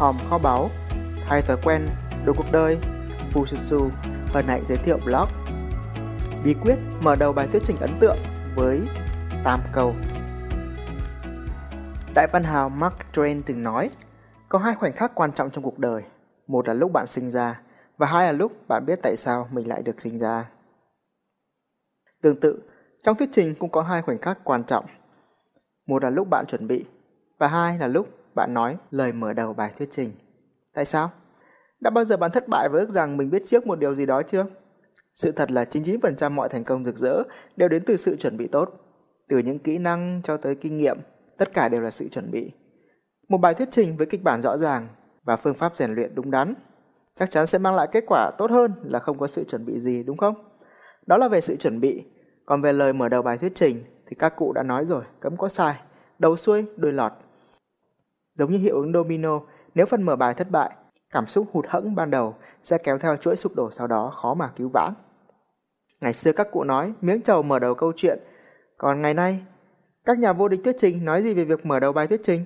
hòm kho báu, thay thói quen, đổi cuộc đời, Fususu hân nãy giới thiệu blog. Bí quyết mở đầu bài thuyết trình ấn tượng với tam câu. Đại văn hào Mark Twain từng nói, có hai khoảnh khắc quan trọng trong cuộc đời. Một là lúc bạn sinh ra, và hai là lúc bạn biết tại sao mình lại được sinh ra. Tương tự, trong thuyết trình cũng có hai khoảnh khắc quan trọng. Một là lúc bạn chuẩn bị, và hai là lúc bạn nói lời mở đầu bài thuyết trình. Tại sao? Đã bao giờ bạn thất bại với ước rằng mình biết trước một điều gì đó chưa? Sự thật là 99% mọi thành công rực rỡ đều đến từ sự chuẩn bị tốt. Từ những kỹ năng cho tới kinh nghiệm, tất cả đều là sự chuẩn bị. Một bài thuyết trình với kịch bản rõ ràng và phương pháp rèn luyện đúng đắn chắc chắn sẽ mang lại kết quả tốt hơn là không có sự chuẩn bị gì đúng không? Đó là về sự chuẩn bị, còn về lời mở đầu bài thuyết trình thì các cụ đã nói rồi, cấm có sai, đầu xuôi, đuôi lọt. Giống như hiệu ứng domino, nếu phần mở bài thất bại, cảm xúc hụt hẫng ban đầu sẽ kéo theo chuỗi sụp đổ sau đó khó mà cứu vãn. Ngày xưa các cụ nói miếng trầu mở đầu câu chuyện, còn ngày nay các nhà vô địch thuyết trình nói gì về việc mở đầu bài thuyết trình?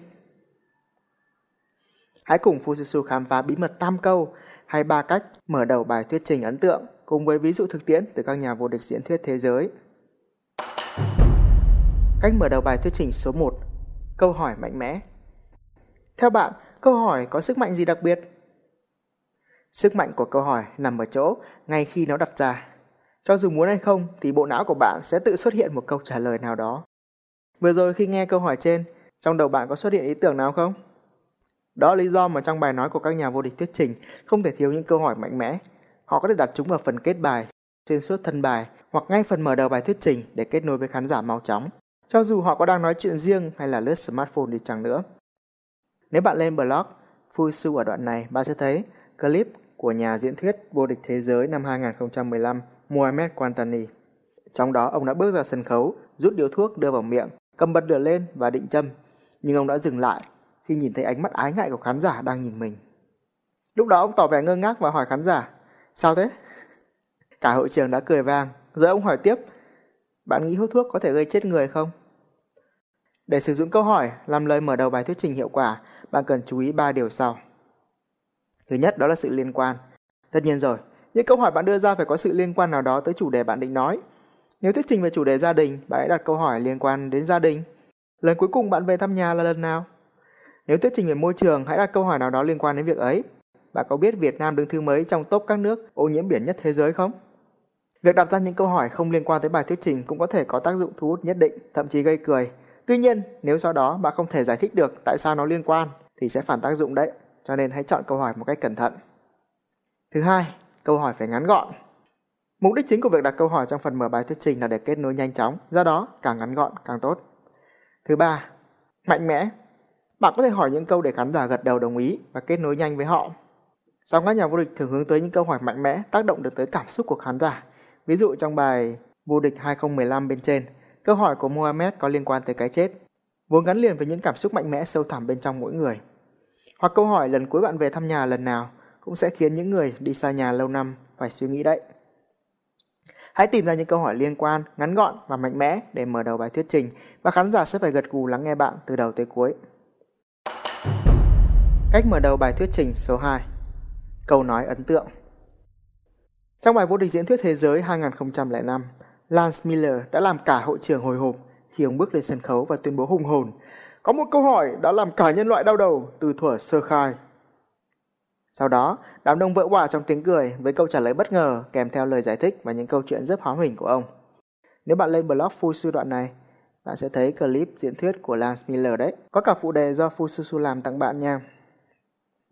Hãy cùng Fususu khám phá bí mật tam câu hay ba cách mở đầu bài thuyết trình ấn tượng cùng với ví dụ thực tiễn từ các nhà vô địch diễn thuyết thế giới. Cách mở đầu bài thuyết trình số 1 Câu hỏi mạnh mẽ theo bạn, câu hỏi có sức mạnh gì đặc biệt? Sức mạnh của câu hỏi nằm ở chỗ ngay khi nó đặt ra. Cho dù muốn hay không thì bộ não của bạn sẽ tự xuất hiện một câu trả lời nào đó. Vừa rồi khi nghe câu hỏi trên, trong đầu bạn có xuất hiện ý tưởng nào không? Đó là lý do mà trong bài nói của các nhà vô địch thuyết trình không thể thiếu những câu hỏi mạnh mẽ. Họ có thể đặt chúng vào phần kết bài, xuyên suốt thân bài hoặc ngay phần mở đầu bài thuyết trình để kết nối với khán giả mau chóng, cho dù họ có đang nói chuyện riêng hay là lướt smartphone đi chăng nữa. Nếu bạn lên blog Fusu ở đoạn này, bạn sẽ thấy clip của nhà diễn thuyết vô địch thế giới năm 2015 Mohamed Quantani. Trong đó ông đã bước ra sân khấu, rút điếu thuốc đưa vào miệng, cầm bật lửa lên và định châm. Nhưng ông đã dừng lại khi nhìn thấy ánh mắt ái ngại của khán giả đang nhìn mình. Lúc đó ông tỏ vẻ ngơ ngác và hỏi khán giả, sao thế? Cả hội trường đã cười vang, rồi ông hỏi tiếp, bạn nghĩ hút thuốc có thể gây chết người không? Để sử dụng câu hỏi làm lời mở đầu bài thuyết trình hiệu quả, bạn cần chú ý 3 điều sau. Thứ nhất đó là sự liên quan. Tất nhiên rồi, những câu hỏi bạn đưa ra phải có sự liên quan nào đó tới chủ đề bạn định nói. Nếu thuyết trình về chủ đề gia đình, bạn hãy đặt câu hỏi liên quan đến gia đình. Lần cuối cùng bạn về thăm nhà là lần nào? Nếu thuyết trình về môi trường, hãy đặt câu hỏi nào đó liên quan đến việc ấy. Bạn có biết Việt Nam đứng thứ mấy trong top các nước ô nhiễm biển nhất thế giới không? Việc đặt ra những câu hỏi không liên quan tới bài thuyết trình cũng có thể có tác dụng thu hút nhất định, thậm chí gây cười. Tuy nhiên, nếu sau đó bạn không thể giải thích được tại sao nó liên quan thì sẽ phản tác dụng đấy, cho nên hãy chọn câu hỏi một cách cẩn thận. Thứ hai, câu hỏi phải ngắn gọn. Mục đích chính của việc đặt câu hỏi trong phần mở bài thuyết trình là để kết nối nhanh chóng, do đó càng ngắn gọn càng tốt. Thứ ba, mạnh mẽ bạn có thể hỏi những câu để khán giả gật đầu đồng ý và kết nối nhanh với họ. Song các nhà vô địch thường hướng tới những câu hỏi mạnh mẽ tác động được tới cảm xúc của khán giả. Ví dụ trong bài vô địch 2015 bên trên, câu hỏi của Mohamed có liên quan tới cái chết, vốn gắn liền với những cảm xúc mạnh mẽ sâu thẳm bên trong mỗi người. Hoặc câu hỏi lần cuối bạn về thăm nhà lần nào cũng sẽ khiến những người đi xa nhà lâu năm phải suy nghĩ đấy. Hãy tìm ra những câu hỏi liên quan, ngắn gọn và mạnh mẽ để mở đầu bài thuyết trình và khán giả sẽ phải gật gù lắng nghe bạn từ đầu tới cuối. Cách mở đầu bài thuyết trình số 2 Câu nói ấn tượng Trong bài vô địch diễn thuyết thế giới 2005, Lance Miller đã làm cả hội trường hồi hộp khi ông bước lên sân khấu và tuyên bố hùng hồn có một câu hỏi đã làm cả nhân loại đau đầu từ thuở sơ khai. Sau đó, đám đông vỡ hòa trong tiếng cười với câu trả lời bất ngờ kèm theo lời giải thích và những câu chuyện rất hóm hình của ông. Nếu bạn lên blog Fusu đoạn này, bạn sẽ thấy clip diễn thuyết của Lance Miller đấy. Có cả phụ đề do Fususu làm tặng bạn nha.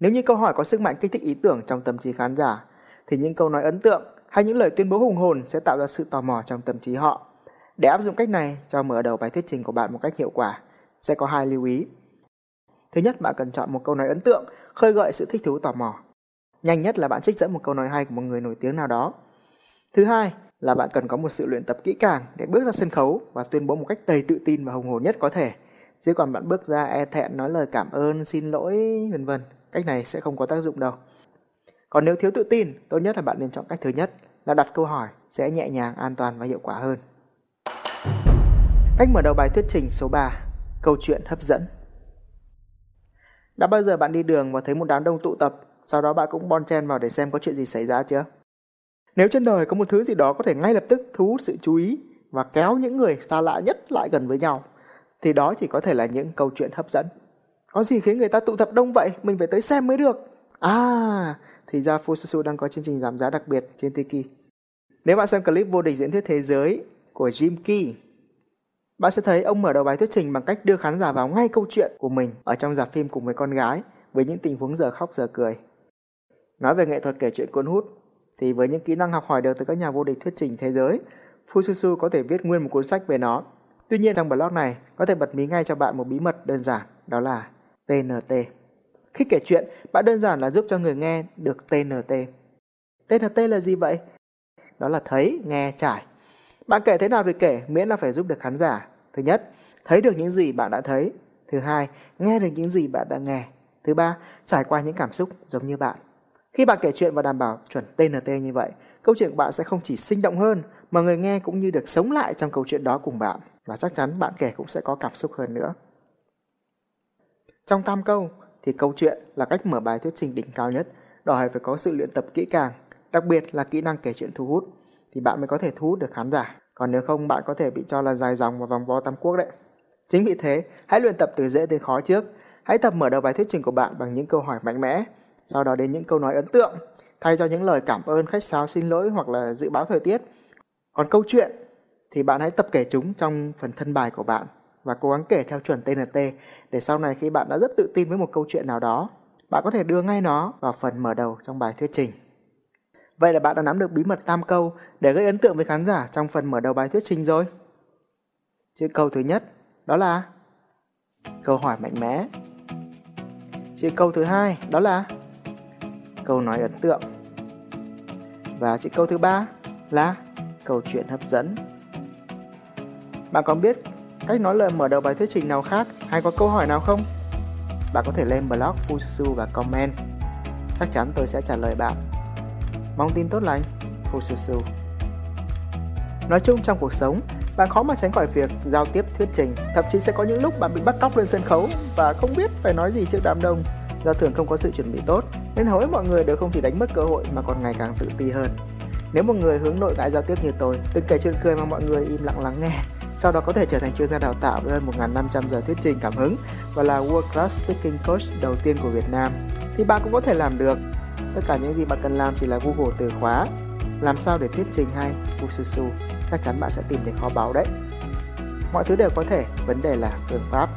Nếu như câu hỏi có sức mạnh kích thích ý tưởng trong tâm trí khán giả, thì những câu nói ấn tượng hay những lời tuyên bố hùng hồn sẽ tạo ra sự tò mò trong tâm trí họ. Để áp dụng cách này cho mở đầu bài thuyết trình của bạn một cách hiệu quả, sẽ có hai lưu ý. Thứ nhất, bạn cần chọn một câu nói ấn tượng, khơi gợi sự thích thú tò mò. Nhanh nhất là bạn trích dẫn một câu nói hay của một người nổi tiếng nào đó. Thứ hai là bạn cần có một sự luyện tập kỹ càng để bước ra sân khấu và tuyên bố một cách đầy tự tin và hùng hồn nhất có thể. Chứ còn bạn bước ra e thẹn nói lời cảm ơn, xin lỗi, vân vân Cách này sẽ không có tác dụng đâu. Còn nếu thiếu tự tin, tốt nhất là bạn nên chọn cách thứ nhất là đặt câu hỏi sẽ nhẹ nhàng, an toàn và hiệu quả hơn. Cách mở đầu bài thuyết trình số 3 Câu chuyện hấp dẫn Đã bao giờ bạn đi đường và thấy một đám đông tụ tập, sau đó bạn cũng bon chen vào để xem có chuyện gì xảy ra chưa? Nếu trên đời có một thứ gì đó có thể ngay lập tức thu hút sự chú ý và kéo những người xa lạ nhất lại gần với nhau, thì đó chỉ có thể là những câu chuyện hấp dẫn. Có gì khiến người ta tụ tập đông vậy? Mình phải tới xem mới được. À, thì ra Fususu đang có chương trình giảm giá đặc biệt trên Tiki. Nếu bạn xem clip vô địch diễn thuyết thế giới của Jim Key, bạn sẽ thấy ông mở đầu bài thuyết trình bằng cách đưa khán giả vào ngay câu chuyện của mình ở trong dạp phim cùng với con gái với những tình huống giờ khóc giờ cười. Nói về nghệ thuật kể chuyện cuốn hút, thì với những kỹ năng học hỏi được từ các nhà vô địch thuyết trình thế giới, Fususu có thể viết nguyên một cuốn sách về nó. Tuy nhiên trong blog này có thể bật mí ngay cho bạn một bí mật đơn giản, đó là TNT. Khi kể chuyện, bạn đơn giản là giúp cho người nghe được TNT. TNT là gì vậy? Đó là thấy, nghe, trải. Bạn kể thế nào thì kể, miễn là phải giúp được khán giả. Thứ nhất, thấy được những gì bạn đã thấy. Thứ hai, nghe được những gì bạn đã nghe. Thứ ba, trải qua những cảm xúc giống như bạn. Khi bạn kể chuyện và đảm bảo chuẩn TNT như vậy, câu chuyện của bạn sẽ không chỉ sinh động hơn, mà người nghe cũng như được sống lại trong câu chuyện đó cùng bạn. Và chắc chắn bạn kể cũng sẽ có cảm xúc hơn nữa. Trong tam câu, thì câu chuyện là cách mở bài thuyết trình đỉnh cao nhất, đòi hỏi phải có sự luyện tập kỹ càng, đặc biệt là kỹ năng kể chuyện thu hút, thì bạn mới có thể thu hút được khán giả. Còn nếu không, bạn có thể bị cho là dài dòng và vòng vo tam quốc đấy. Chính vì thế, hãy luyện tập từ dễ tới khó trước. Hãy tập mở đầu bài thuyết trình của bạn bằng những câu hỏi mạnh mẽ, sau đó đến những câu nói ấn tượng, thay cho những lời cảm ơn, khách sáo, xin lỗi hoặc là dự báo thời tiết. Còn câu chuyện thì bạn hãy tập kể chúng trong phần thân bài của bạn và cố gắng kể theo chuẩn TNT để sau này khi bạn đã rất tự tin với một câu chuyện nào đó, bạn có thể đưa ngay nó vào phần mở đầu trong bài thuyết trình. Vậy là bạn đã nắm được bí mật tam câu để gây ấn tượng với khán giả trong phần mở đầu bài thuyết trình rồi. Chữ câu thứ nhất, đó là câu hỏi mạnh mẽ. Chữ câu thứ hai, đó là câu nói ấn tượng. Và chữ câu thứ ba là câu chuyện hấp dẫn. Bạn có biết cách nói lời mở đầu bài thuyết trình nào khác hay có câu hỏi nào không? Bạn có thể lên blog Fususu và comment. Chắc chắn tôi sẽ trả lời bạn. Mong tin tốt lành, Full su su. Nói chung trong cuộc sống, bạn khó mà tránh khỏi việc giao tiếp thuyết trình. Thậm chí sẽ có những lúc bạn bị bắt cóc lên sân khấu và không biết phải nói gì trước đám đông do thường không có sự chuẩn bị tốt nên hầu hết mọi người đều không chỉ đánh mất cơ hội mà còn ngày càng tự ti hơn. Nếu một người hướng nội tại giao tiếp như tôi, từng kể chuyện cười mà mọi người im lặng lắng nghe, sau đó có thể trở thành chuyên gia đào tạo với hơn 1.500 giờ thuyết trình cảm hứng và là World Class Speaking Coach đầu tiên của Việt Nam, thì bạn cũng có thể làm được. Tất cả những gì bạn cần làm chỉ là Google từ khóa làm sao để thuyết trình hay Fususu, chắc chắn bạn sẽ tìm thấy kho báu đấy. Mọi thứ đều có thể, vấn đề là phương pháp.